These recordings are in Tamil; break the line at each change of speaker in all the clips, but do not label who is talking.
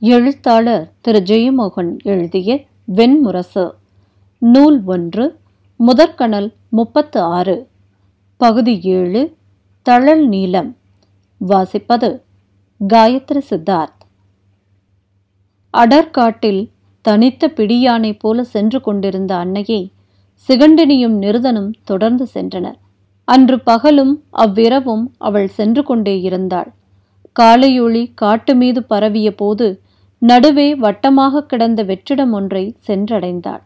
எழுத்தாளர் திரு. ஜெயமோகன் எழுதிய வெண்முரசு. நூல் ஒன்று முதற்கணல் முப்பத்து ஆறு பகுதி ஏழு தழல் நீளம். வாசிப்பது காயத்ரி சித்தார்த். அடர்காட்டில் தனித்த பிடியானை போல சென்று கொண்டிருந்த அன்னையை சிகண்டினியும் நிருதனும் தொடர்ந்து சென்றனர். அன்று பகலும் அவ்விரவும் அவள் சென்று கொண்டே இருந்தாள். காலையொளி காட்டு மீது பரவிய போது நடுவே வட்டமாக கிடந்த வெற்றிடம் ஒன்றை சென்றடைந்தாள்.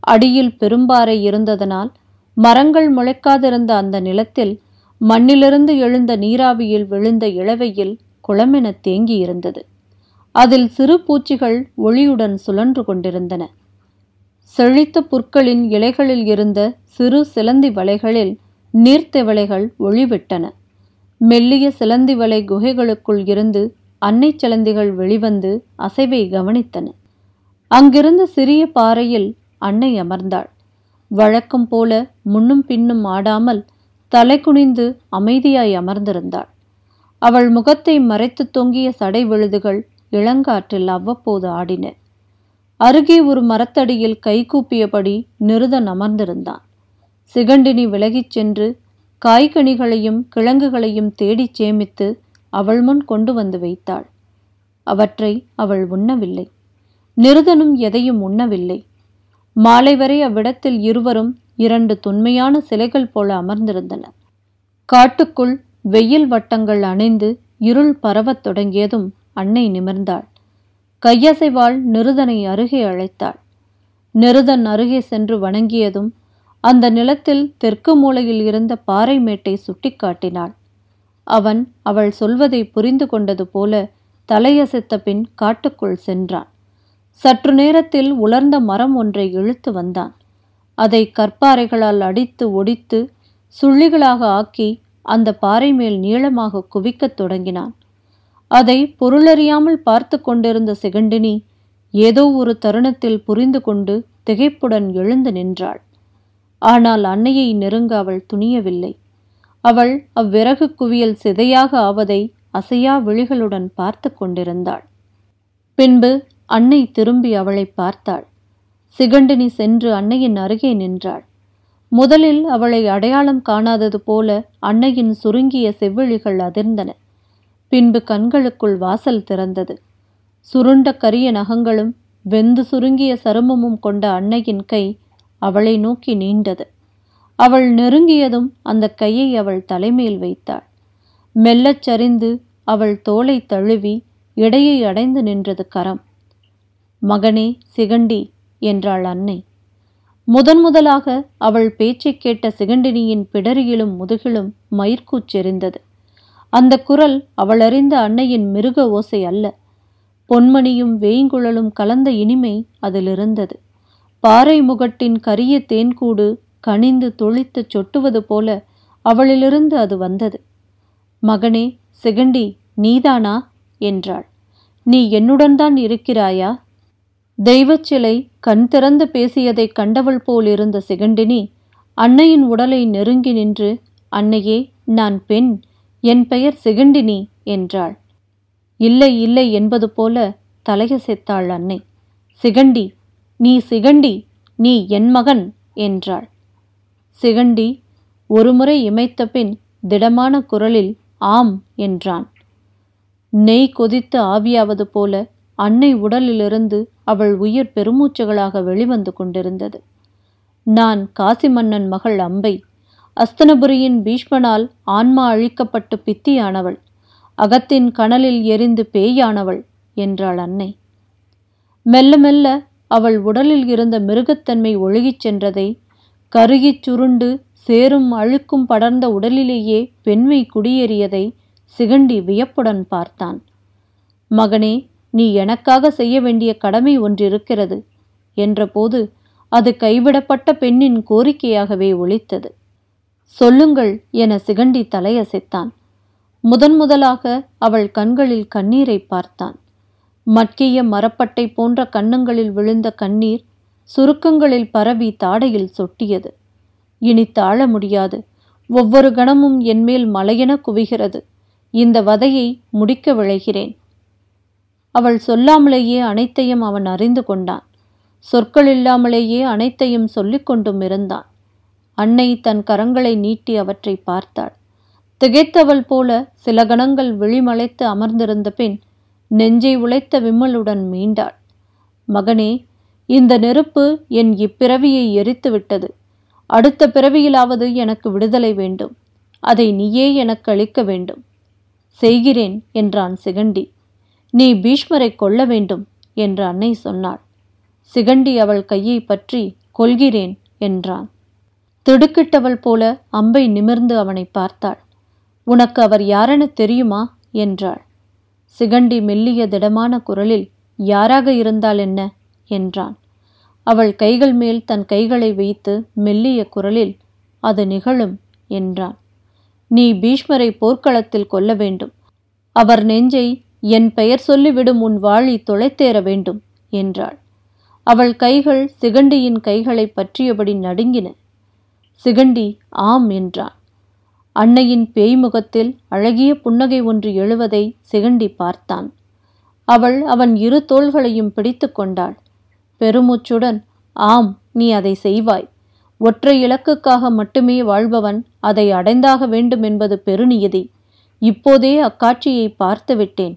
அடியில் பெரும்பாறை இருந்ததனால் மரங்கள் முளைக்காதிருந்த அந்த நிலத்தில் மண்ணிலிருந்து எழுந்த நீராவியில் விழுந்த இளவையில் குளமென தேங்கியிருந்தது. அதில் சிறு பூச்சிகள் ஒளியுடன் சுழன்று கொண்டிருந்தன. செழித்த புற்களின் இலைகளில் இருந்த சிறு சிலந்தி வலைகளில் நீர்த்தவளைகள் ஒளிவிட்டன. மெல்லிய சிலந்தி வலை குகைகளுக்குள் இருந்து அன்னை சிலந்திகள் வெளிவந்து அசைவை கவனித்தன. அங்கிருந்த சிறிய பாறையில் அன்னை அமர்ந்தாள். வழக்கம் போல முன்னும் பின்னும் ஆடாமல் தலை குனிந்து அமைதியாய் அமர்ந்திருந்தாள். அவள் முகத்தை மறைத்து தொங்கிய சடை விழுதுகள் இளங்காற்றில் அவ்வப்போது ஆடின. அருகே ஒரு மரத்தடியில் கைகூப்பியபடி நிருதன் அமர்ந்திருந்தான். சிகண்டினி விலகிச் சென்று காய்கனிகளையும் கிழங்குகளையும் தேடிச் சேமித்து அவள் முன் கொண்டு வந்து வைத்தாள். அவற்றை அவள் உண்ணவில்லை. நிருதனும் எதையும் உண்ணவில்லை. மாலை வரை அவ்விடத்தில் இருவரும் இரண்டு தொன்மையான சிலைகள் போல அமர்ந்திருந்தனர் காட்டுக்குள் வெயில் வட்டங்கள் அணைந்து இருள் பரவத் தொடங்கியதும் அன்னை நிமிர்ந்தாள். கையசைவாள் நிருதனை அருகே அழைத்தாள். நிருதன் அருகே சென்று வணங்கியதும் அந்த நிலத்தில் தெற்கு மூலையில் இருந்த பாறை மேட்டை சுட்டிக்காட்டினாள். அவன் அவள் சொல்வதை புரிந்து கொண்டது போல தலையசைத்த பின் காட்டுக்குள் சென்றான். சற்று நேரத்தில் உலர்ந்த மரம் ஒன்றை இழுத்து வந்தான். அதை கற்பாறைகளால் அடித்து ஒடித்து சுள்ளிகளாக ஆக்கி அந்த பாறை மேல் நீளமாக குவிக்கத் தொடங்கினான். அதை பொருளறியாமல் பார்த்து கொண்டிருந்த சிகண்டினி ஏதோ ஒரு தருணத்தில் புரிந்து கொண்டு திகைப்புடன் எழுந்து நின்றாள். ஆனால் அன்னையை நெருங்க அவள் துணியவில்லை. அவள் அவ்விறகு குவியல் சிதையாக ஆவதை அசையா விழிகளுடன் பார்த்து கொண்டிருந்தாள். பின்பு அன்னை திரும்பி அவளை பார்த்தாள். சிகண்டினி சென்று அன்னையின் அருகே நின்றாள். முதலில் அவளை அடையாளம் காணாதது போல அன்னையின் சுருங்கிய செவ்விழிகள் அதிர்ந்தன. பின்பு கண்களுக்குள் வாசல் திறந்தது. சுருண்ட கரிய நகங்களும் வெந்து சுருங்கிய சருமமும் கொண்ட அன்னையின் கை அவளை நோக்கி நீண்டது. அவள் நெருங்கியதும் அந்த கையை அவள் தலைமேல் வைத்தாள். மெல்லச் சரிந்து அவள் தோலை தழுவி இடையை அடைந்து நின்றது கரம். மகனே சிகண்டி என்றாள் அன்னை. முதன் முதலாக அவள் பேச்சைக் கேட்ட சிகண்டினியின் பிடரியிலும் முதுகிலும் மயிர்கூச்செறிந்தது அந்த குரல் அவளறிந்த அன்னையின் மிருக ஓசை அல்ல. பொன்மணியும் வேய்ங்குழலும் கலந்த இனிமை அதிலிருந்தது. பாறை முகட்டின் கரிய தேன்கூடு கனிந்து தொளித்துச் சொட்டுவது போல அவளிலிருந்து அது வந்தது. மகனே சிகண்டி நீதானா? என்றாள். நீ என்னுடன் தான் இருக்கிறாயா? தெய்வச் சிலை கண் திறந்து பேசியதை கண்டவள் போல் இருந்த சிகண்டினி அன்னையின் உடலை நெருங்கி நின்று அன்னையே நான் பெண் என் பெயர் சிகண்டினி என்றாள். இல்லை இல்லை என்பது போல தலையசைத்தாள் அன்னை. சிகண்டி நீ சிகண்டி நீ என் மகன் என்றாள். சிகண்டி ஒருமுறை இமைத்த பின் திடமான குரலில் ஆம் என்றான். நெய் கொதித்து ஆவியாவது போல அன்னை உடலிலிருந்து அவள் உயிர் பெருமூச்சுகளாக வெளிவந்து கொண்டிருந்தது. நான் காசி மன்னன் மகள் அம்பை. அஸ்தனபுரியின் பீஷ்மனால் ஆன்மா அழிக்கப்பட்டு பித்தியானவள். அகத்தின் கனலில் எரிந்து பேயானவள் என்றாள் அன்னை. மெல்ல மெல்ல அவள் உடலில் இருந்த மிருகத்தன்மை ஒழுகிச் சென்றதை கருகிச் சுருண்டு சேரும் அழுக்கும் படர்ந்த உடலிலேயே பெண்மை குடியேறியதை சிகண்டி வியப்புடன் பார்த்தான். மகனே நீ எனக்காக செய்ய வேண்டிய கடமை ஒன்றிருக்கிறது என்றபோது அது கைவிடப்பட்ட பெண்ணின் கோரிக்கையாகவே ஒழித்தது சொல்லுங்கள் என சிகண்டி தலையசைத்தான். முதன் முதலாக அவள் கண்களில் கண்ணீரை பார்த்தான். மட்கிய மரப்பட்டை போன்ற கன்னங்களில் விழுந்த கண்ணீர் சுருக்கங்களில் பரவி தாடையில் சொட்டியது. இனி தாழ முடியாது. ஒவ்வொரு கணமும் என்மேல் மலையென குவிகிறது. இந்த வதையை முடிக்க விளைகிறேன் அவள் சொல்லாமலேயே அனைத்தையும் அவன் அறிந்து கொண்டான். சொற்கள் இல்லாமலேயே அனைத்தையும் சொல்லிக் கொண்டும் இருந்தான். அன்னை தன் கரங்களை நீட்டி அவற்றை பார்த்தாள். திகைத்தவள் போல சில கணங்கள் விழிமலைத்து அமர்ந்திருந்த பின் நெஞ்சை உழைத்த விம்மலுடன் மீண்டாள். மகனே இந்த நெருப்பு என் இப்பிறவியை எரித்து விட்டது அடுத்த பிறவியிலாவது எனக்கு விடுதலை வேண்டும். அதை நீயே எனக்கு அளிக்க வேண்டும். செய்கிறேன் என்றான் சிகண்டி. நீ பீஷ்மரை கொல்ல வேண்டும் என்று அன்னை சொன்னாள். சிகண்டி அவள் கையை பற்றி கொள்கிறேன் என்றான். திடுக்கிட்டவள் போல அம்பை நிமிர்ந்து அவனை பார்த்தாள். உனக்கு அவர் யாரென தெரியுமா என்றாள். சிகண்டி மெல்லிய திடமான குரலில் யாராக இருந்தால் என்ன? என்றான். அவள் கைகள் மேல் தன் கைகளை வைத்து மெல்லிய குரலில் அது நிகழும் என்றான். நீ பீஷ்மரை போர்க்களத்தில் கொல்ல வேண்டும். அவர் நெஞ்சை என் பெயர் சொல்லிவிடும் உன் வாழி தொலைத்தேற வேண்டும் என்றாள். அவள் கைகள் சிகண்டியின் கைகளை பற்றியபடி நடுங்கின. சிகண்டி ஆம் என்றான். அன்னையின் பேய்முகத்தில் அழகிய புன்னகை ஒன்று எழுவதை சிகண்டி பார்த்தான். அவள் அவன் இரு தோள்களையும் பிடித்து கொண்டாள். பெருமூச்சுடன் ஆம் நீ அதை செய்வாய். ஒற்றை இலக்குக்காக மட்டுமே வாழ்பவன் அதை அடைந்தாக வேண்டும் என்பது பெருநியதி. இப்போதே அக்காட்சியை பார்த்துவிட்டேன்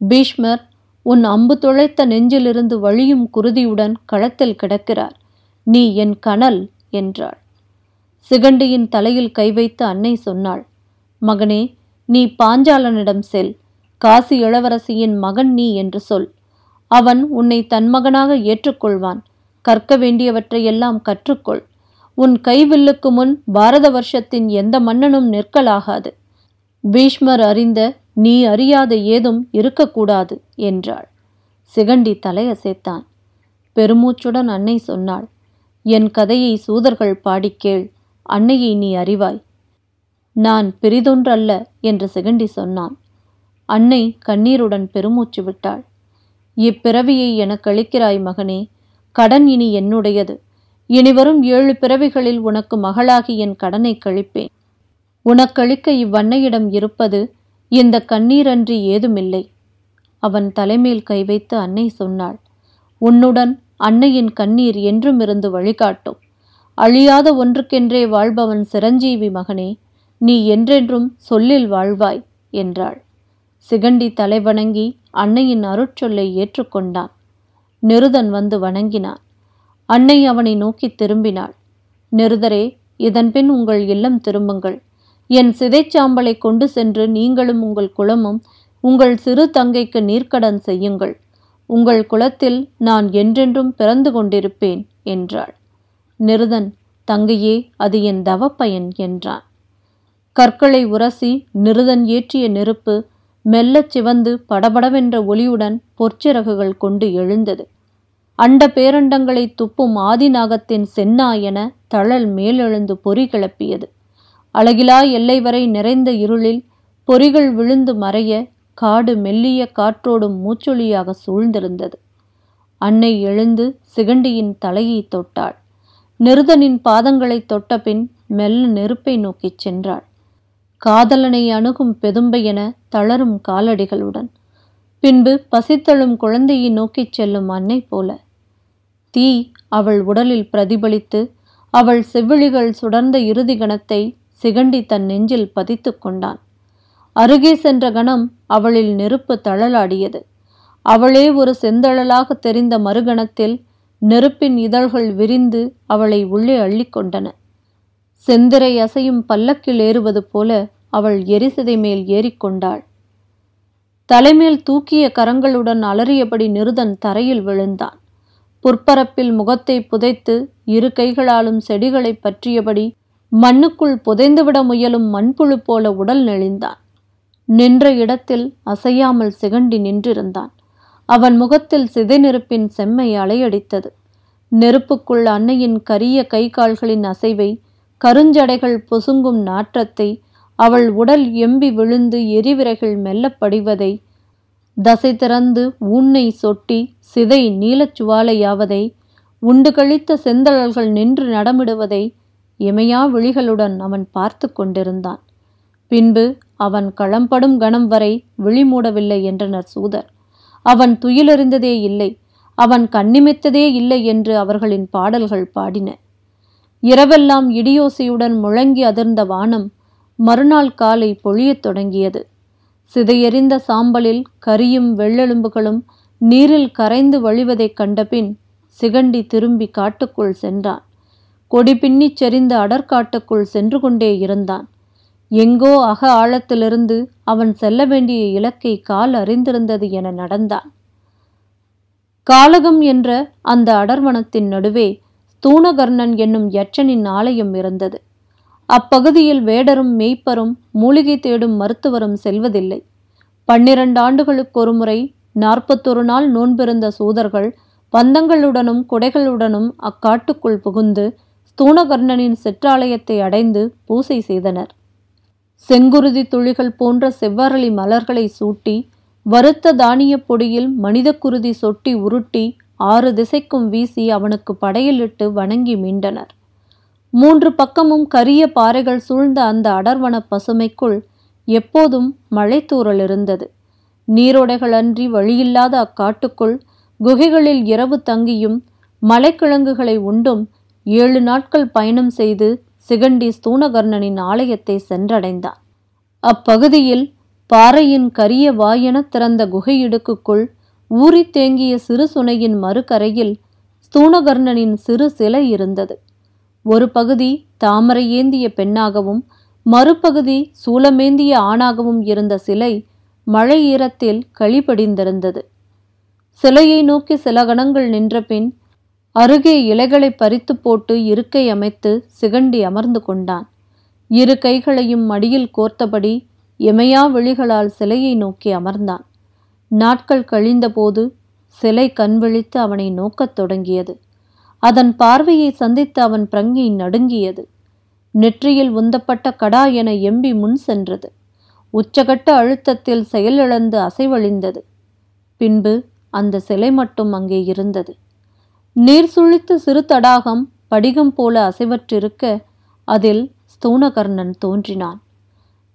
பீஷ்மர் உன் அம்பு துளைத்த நெஞ்சிலிருந்து வழியும் குருதியுடன் களத்தில் கிடக்கிறார். நீ என் கனல் என்றாள். சிகண்டியின் தலையில் கை வைத்து அன்னை சொன்னாள் மகனே நீ பாஞ்சாலனிடம் செல். காசி இளவரசியின் மகன் நீ என்று சொல். அவன் உன்னை தன் மகனாக ஏற்றுக்கொள்வான். கற்க வேண்டியவற்றையெல்லாம் கற்றுக்கொள். உன் கைவில்லுக்கு முன் பாரத வருஷத்தின் எந்த மன்னனும் நிற்கலாகாது. பீஷ்மர் அறிந்த நீ அறியாத ஏதும் இருக்கக்கூடாது என்றாள். சிகண்டி தலையசைத்தான். பெருமூச்சுடன் அன்னை சொன்னாள் என் கதையை சூதர்கள் பாடிக் கேள் அன்னையை நீ அறிவாய். நான் பெரிதொன்றல்ல என்று சிகண்டி சொன்னான். அன்னை கண்ணீருடன் பெருமூச்சு விட்டாள். இப்பிறவியை எனக்கு அளிக்கிறாய் மகனே. கடன் இனி என்னுடையது. இனிவரும் ஏழு பிறவிகளில் உனக்கு மகளாகி என் கடனை கழிப்பேன். உனக்களிக்க இவ்வன்னையிடம் இருப்பது இந்த கண்ணீரன்றி ஏதுமில்லை. அவன் தலைமேல் கை வைத்து அன்னை சொன்னாள் உன்னுடன் அன்னையின் கண்ணீர் என்றும் இருந்து வழிகாட்டும். அழியாத ஒன்றுக்கென்றே வாழ்பவன் சிரஞ்சீவி மகனே நீ என்றென்றும் சொல்லில் வாழ்வாய் என்றாள். சிகண்டி தலை வணங்கி அன்னையின் அருட்சொல்லை ஏற்றுக்கொண்டான். நிருதன் வந்து வணங்கினான். அன்னை அவனை நோக்கி திரும்பினாள். நிருதரே இதன்பின் உங்கள் இல்லம் திரும்புங்கள். என் சிதைச்சாம்பலை கொண்டு சென்று நீங்களும் உங்கள் குலமும் உங்கள் சிறு தங்கைக்கு நீர்க்கடன் செய்யுங்கள். உங்கள் குலத்தில் நான் என்றென்றும் பிறந்து கொண்டிருப்பேன் என்றாள். நிருதன் தங்கையே அது என் தவப்பயன் என்றான். கற்களை உரசி நிருதன் ஏற்றிய நெருப்பு மெல்லச் சிவந்து படபடவென்ற ஒளியுடன் பொற்சிறகுகள் கொண்டு எழுந்தது. அண்ட பேரண்டங்களை துப்பும் ஆதிநாகத்தின் சென்னா என தழல் மேலெழுந்து பொறி கிளப்பியது. அழகிலா எல்லை வரை நிறைந்த இருளில் பொறிகள் விழுந்து மறைய காடு மெல்லிய காற்றோடும் மூச்சொலியாக சூழ்ந்திருந்தது. அன்னை எழுந்து சிகண்டியின் தலையை தொட்டாள். நிருதனின் பாதங்களை தொட்டபின் மெல்ல நெருப்பை நோக்கிச் சென்றாள். காதலனை அணுகும் பெதும்பை என தளரும் காலடிகளுடன். பின்பு பசித்தழும் குழந்தையை நோக்கிச் செல்லும் அன்னை போல. தீ அவள் உடலில் பிரதிபலித்து அவள் செவ்விழிகள் சுடர்ந்த இறுதி கணத்தை சிகண்டி தன் நெஞ்சில் பதித்து கொண்டான். அருகே சென்ற கணம் அவளில் நெருப்பு தழலாடியது. அவளே ஒரு செந்தழலாக தெரிந்த மறுகணத்தில் நெருப்பின் இதழ்கள் விரிந்து அவளை உள்ளே அள்ளிக்கொண்டன செந்திரை அசையும் பல்லக்கில் ஏறுவது போல அவள் எரிசதை மேல் ஏறிக்கொண்டாள். தலைமேல் தூக்கிய கரங்களுடன் அலறியபடி நிருதன் தரையில் விழுந்தான். புற்பரப்பில் முகத்தை புதைத்து இரு கைகளாலும் செடிகளை பற்றியபடி மண்ணுக்குள் புதைந்துவிட முயலும் மண்புழு போல உடல் நெளிந்தான். நின்ற இடத்தில் அசையாமல் சிகண்டி நின்றிருந்தான். அவன் முகத்தில் சிதை நெருப்பின் செம்மை அலையடித்தது. நெருப்புக்குள் அன்னையின் கரிய கை கால்களின் அசைவை கருஞ்சடைகள் பொசுங்கும் நாற்றத்தை அவள் உடல் எம்பி விழுந்து எரிவிரைகள் மெல்லப்படிவதை தசை திறந்து ஊன்னை சொட்டி சிதை நீலச்சுவாலையாவதை உண்டு கழித்த செந்தழல்கள் நின்று நடமிடுவதை இமையா விழிகளுடன் அவன் பார்த்து கொண்டிருந்தான். பின்பு அவன் களம்படும் கணம் வரை விழி மூடவில்லை என்றனர் சூதர். அவன் துயிலறிந்ததே இல்லை அவன் கண்ணிமைத்ததே இல்லை என்று அவர்களின் பாடல்கள் பாடின. இரவெல்லாம் இடியோசையுடன் முழங்கி அதிர்ந்த வானம் மறுநாள் காலை பொழியத் தொடங்கியது. சிதையெறிந்த சாம்பலில் கரியும் வெள்ளெலும்புகளும் நீரில் கரைந்து வழிவதைக் கண்டபின் சிகண்டி திரும்பி காட்டுக்குள் சென்றான். கொடி பின்னிச் செறிந்த அடற்காட்டுக்குள் சென்று கொண்டே இருந்தான். எங்கோ அக ஆழத்திலிருந்து அவன் செல்ல வேண்டிய இலக்கை கால் அறிந்திருந்தது என நடந்தான். காலகம் என்ற அந்த அடர்வனத்தின் நடுவே ஸ்தூணகர்ணன் என்னும் யட்சனின் ஆலயம் இருந்தது. அப்பகுதியில் வேடரும் மெய்ப்பரும் மூலிகை தேடும் மருத்துவரும் செல்வதில்லை. பன்னிரண்டு ஆண்டுகளுக்கு ஒருமுறை நாற்பத்தொரு நாள் நோன்பிருந்த சூதர்கள் பந்தங்களுடனும் குடைகளுடனும் அக்காட்டுக்குள் புகுந்து ஸ்தூணகர்ணனின் சிற்றாலயத்தை அடைந்து பூசை செய்தனர். செங்குருதி துளிகள் போன்ற செவ்வரளி மலர்களை சூட்டி வறுத்த தானியப் பொடியில் மனித குருதி சொட்டி உருட்டி ஆறு திசைக்கும் வீசி அவனுக்கு படையிலிட்டு வணங்கி மீண்டனர். மூன்று பக்கமும் கரிய பாறைகள் சூழ்ந்த அந்த அடர்வன பசுமைக்குள் எப்போதும் மழைத்தூரல் இருந்தது. நீரோடைகளன்றி வழியில்லாத அக்காட்டுக்குள் குகைகளில் இரவு தங்கியும் மலைக்கிழங்குகளை உண்டும் ஏழு நாட்கள் பயணம் செய்து சிகண்டி ஸ்தூனகர்ணனின் ஆலயத்தை சென்றடைந்தான். அப்பகுதியில் பாறையின் கரிய வாயென திறந்த குகையிடுக்குக்குள் ஊறி தேங்கிய சிறு சுனையின் மறுகரையில் ஸ்தூணகர்ணனின் சிறு சிலை இருந்தது. ஒரு பகுதி தாமரை ஏந்திய பெண்ணாகவும் மறுபகுதி சூலமேந்திய ஆணாகவும் இருந்த சிலை மழை ஈரத்தில் களிபடிந்திருந்தது சிலையை நோக்கி சில கணங்கள் நின்றபின் அருகே இலைகளை பறித்து போட்டு இருக்கை அமைத்து சிகண்டி அமர்ந்து கொண்டான். இரு கைகளையும் மடியில் கோர்த்தபடி இமையா விழிகளால் சிலையை நோக்கி அமர்ந்தான். நாட்கள் கழிந்தபோது சிலை கண்விழித்து அவனை நோக்கத் தொடங்கியது. அதன் பார்வையை சந்தித்து அவன் பிரங்கை நடுங்கியது. நெற்றியில் உந்தப்பட்ட கடா என எம்பி முன் சென்றது. உச்சகட்ட அழுத்தத்தில் செயலிழந்து அசைவழிந்தது. பின்பு அந்த சிலை மட்டும் அங்கே இருந்தது. நீர் சுழித்த சிறு தடாகம் படிகம் போல அசைவற்றிருக்க அதில் ஸ்தூனகர்ணன் தோன்றினான்.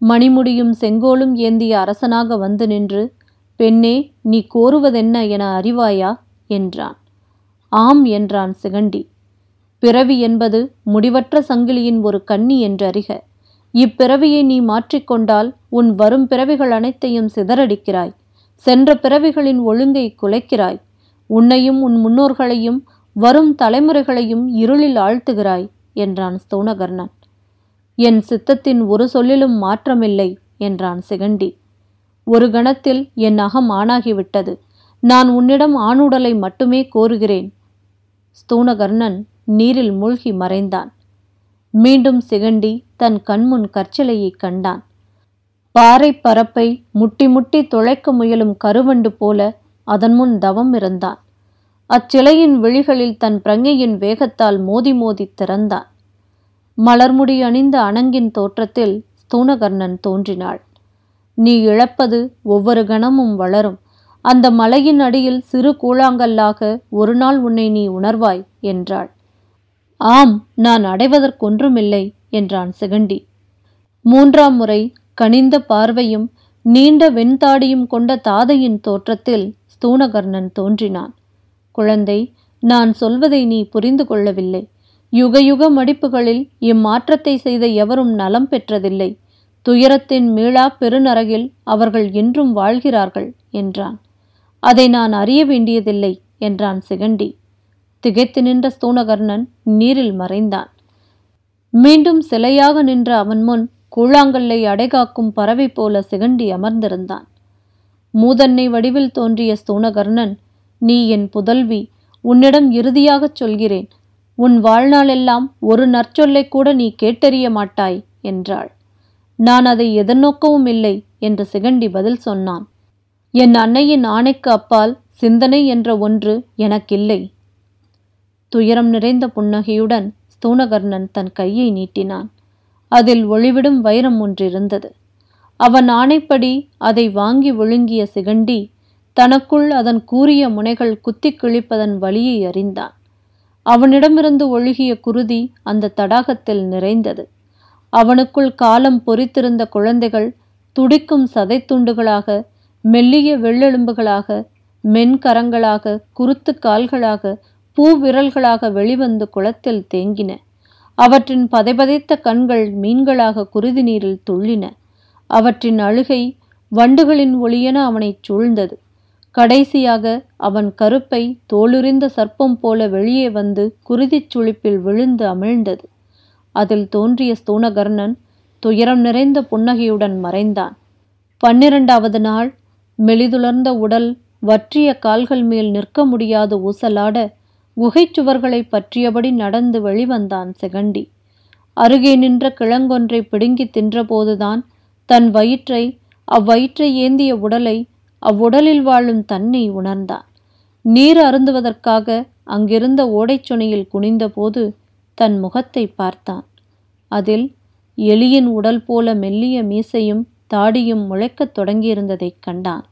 மணிமுடியும் செங்கோலும் ஏந்திய அரசனாக வந்து நின்று பெண்ணே நீ கோருவதென்ன என அறிவாயா? என்றான். ஆம் என்றான் சிகண்டி. பிறவி என்பது முடிவற்ற சங்கிலியின் ஒரு கண்ணி என்றறிக. இப்பிறவியை நீ மாற்றிக்கொண்டால் உன் வரும் பிறவிகள் அனைத்தையும் சிதறடிக்கிறாய். சென்ற பிறவிகளின் ஒழுங்கை குலைக்கிறாய். உன்னையும் உன் முன்னோர்களையும் வரும் தலைமுறைகளையும் இருளில் ஆழ்த்துகிறாய் என்றான் ஸ்தோணகர்ணன். என் சித்தத்தின் ஒரு சொல்லிலும் மாற்றமில்லை என்றான் சிகண்டி. ஒரு கணத்தில் என் அகம் ஆணாகிவிட்டது. நான் உன்னிடம் ஆணுடலை மட்டுமே கோருகிறேன். ஸ்தூணகர்ணன் நீரில் மூழ்கி மறைந்தான். மீண்டும் சிகண்டி தன் கண்முன் கற்சிலையை கண்டான். பாறை பரப்பை முட்டி முட்டி துளைக்க முயலும் கருவண்டு போல அதன் முன் தவம் இருந்தான். அச்சிலையின் விழிகளில் தன் பிரங்கையின் வேகத்தால் மோதி மோதி திறந்தான். மலர்முடி அணிந்த அணங்கின் தோற்றத்தில் ஸ்தூணகர்ணன் தோன்றினாள். நீ இழப்பது ஒவ்வொரு கணமும் வளரும். அந்த மலையின் அடியில் சிறு கூழாங்கல்லாக ஒரு நாள் உன்னை நீ உணர்வாய் என்றாள். ஆம் நான் அடைவதற்கொன்றுமில்லை என்றான் சிகண்டி. மூன்றாம் முறை கனிந்த பார்வையும் நீண்ட வெண்தாடியும் கொண்ட தாதையின் தோற்றத்தில் ஸ்தூனகர்ணன் தோன்றினான். குழந்தை நான் சொல்வதை நீ புரிந்து கொள்ளவில்லை. யுக யுக மடிப்புகளில் இம்மாற்றத்தை செய்த எவரும் நலம் பெற்றதில்லை. துயரத்தின் மீளா பெருநரகில் அவர்கள் இன்றும் வாழ்கிறார்கள் என்றான். அதை நான் அறிய வேண்டியதில்லை என்றான் சிகண்டி. திகைத்து நின்ற ஸ்தூனகர்ணன் நீரில் மறைந்தான். மீண்டும் சிலையாக நின்ற அவன் முன் கூழாங்கல்லை அடைகாக்கும் பறவை போல சிகண்டி அமர்ந்திருந்தான். மூதன்னை வடிவில் தோன்றிய ஸ்தூனகர்ணன் நீ என் புதல்வி உன்னிடம் இறுதியாகச் சொல்கிறேன். உன் வாழ்நாளெல்லாம் ஒரு நற்சொல்லை கூட நீ கேட்டறிய மாட்டாய் என்றாள். நான் அதை எதிர்நோக்கவும் இல்லை என்று சிகண்டி பதில் சொன்னான். என் அன்னையின் ஆணைக்கு அப்பால் சிந்தனை என்ற ஒன்று எனக்கில்லை. துயரம் நிறைந்த புன்னகையுடன் ஸ்தூனகர்ணன் தன் கையை நீட்டினான். அதில் ஒளிவிடும் வைரம் ஒன்றிருந்தது. அவன் ஆணைப்படி அதை வாங்கி ஒழுங்கிய சிகண்டி தனக்குள் அதன் கூறிய முனைகள் குத்தி கிழிப்பதன் வழியை அறிந்தான். அவனிடமிருந்து ஒழுகிய குருதி அந்த தடாகத்தில் நிறைந்தது. அவனுக்குள் காலம் பொறித்திருந்த குழந்தைகள் துடிக்கும் சதைத்துண்டுகளாக மெல்லிய வெள்ளெலும்புகளாக மென்கரங்களாக குருத்து கால்களாக பூ விரல்களாக வெளிவந்து குளத்தில் தேங்கின. அவற்றின் பதைபதைத்த கண்கள் மீன்களாக குருதி நீரில் துள்ளின. அவற்றின் அழுகை வண்டுகளின் ஒளியென அவனைச் சூழ்ந்தது. கடைசியாக அவன் கருப்பை தோலுரிந்த சர்ப்பம் போல வெளியே வந்து குருதிச் சுழிப்பில் விழுந்து அமிழ்ந்தது. அதில் தோன்றிய ஸ்தூனகர்ணன் துயரம் நிறைந்த புன்னகையுடன் மறைந்தான். பன்னிரண்டாவது நாள் மெலிதுலர்ந்த உடல் வற்றிய கால்கள் மேல் நிற்க முடியாது ஊசலாட குகைச்சுவர்களை பற்றியபடி நடந்து வெளிவந்தான் செகண்டி. அருகே நின்ற கிழங்கொன்றை பிடுங்கி தின்றபோதுதான் தன் வயிற்றை அவ்வயிற்றை ஏந்திய உடலை அவ்வுடலில் வாழும் தன்னை உணர்ந்தான். நீர் அருந்துவதற்காக அங்கிருந்த ஓடைச்சுனையில் குனிந்தபோது தன் முகத்தை பார்த்தான். அதில் எலியின் உடல் போல மெல்லிய மீசையும் தாடியும் முளைக்கத் தொடங்கியிருந்ததைக் கண்டான்.